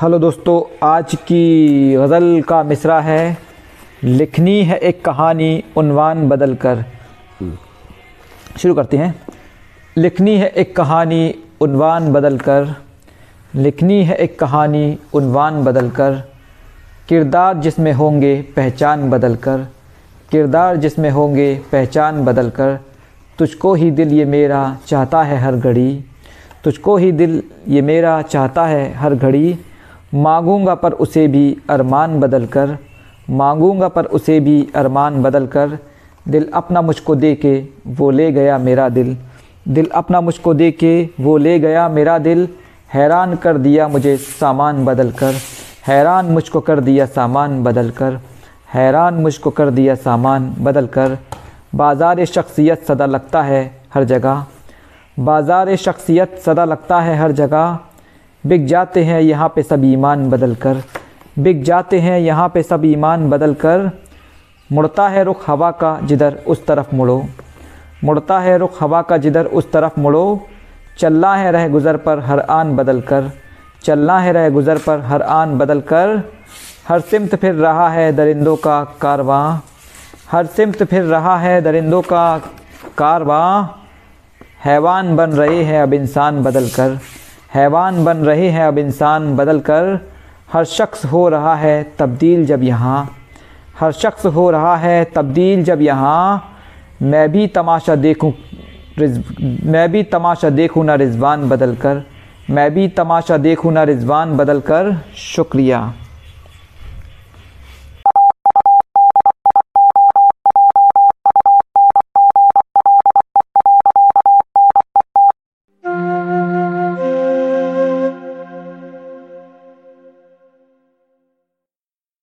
Hello दोस्तों, आज की गज़ल का मिसरा है। लिखनी है एक कहानी, उनवान बदल कर शुरू करते हैं। लिखनी है एक कहानी, उनवान बदल कर लिखनी है एक कहानी, उनवान बदल कर किरदार जिसमें होंगे, पहचान बदल कर किरदार जिसमें होंगे, पहचान बदल कर तुझको ही दिल ये मेरा चाहता है हर घड़ी। तुझको ही दिल ये मेरा चाहता है हर घड़ी। मांगूँगा पर उसे भी अरमान बदल कर मांगूँगा पर उसे भी अरमान बदल कर दिल अपना मुझको दे के वो ले गया मेरा दिल। दिल अपना मुझको दे के वो ले गया मेरा दिल। हैरान कर दिया मुझे सामान बदल कर हैरान मुझको कर दिया सामान बदल कर हैरान मुझको कर दिया सामान बदल कर बाज़ार शख्सियत सदा लगता है हर जगह। बाज़ार शख्सियत सदा लगता है हर जगह। बिक जाते हैं यहाँ पे सब ईमान बदल कर बिक जाते हैं यहाँ पे सब ईमान बदल कर मुड़ता है रुख हवा का, जिधर उस तरफ़ मुड़ो। मुड़ता है रुख हवा का, जिधर उस तरफ़ मुड़ो। चलना है रह गुज़र पर, हर आन बदल कर चलना है रह गुज़र पर, हर आन बदल कर हर सिमत फिर रहा है दरिंदों का कारवां। हर सिमत फिर रहा है दरिंदों का कारवां। हैवान बन रहे हैं अब इंसान बदल कर हैवान बन रहे हैं। अब इंसान बदल कर हर शख्स हो रहा है, तब्दील जब यहाँ। हर शख्स हो रहा है, तब्दील जब यहाँ। मैं भी तमाशा देखूँ मैं भी तमाशा देखूँ ना रिजवान बदल कर मैं भी तमाशा देखूँ ना रिजवान बदल कर शुक्रिया।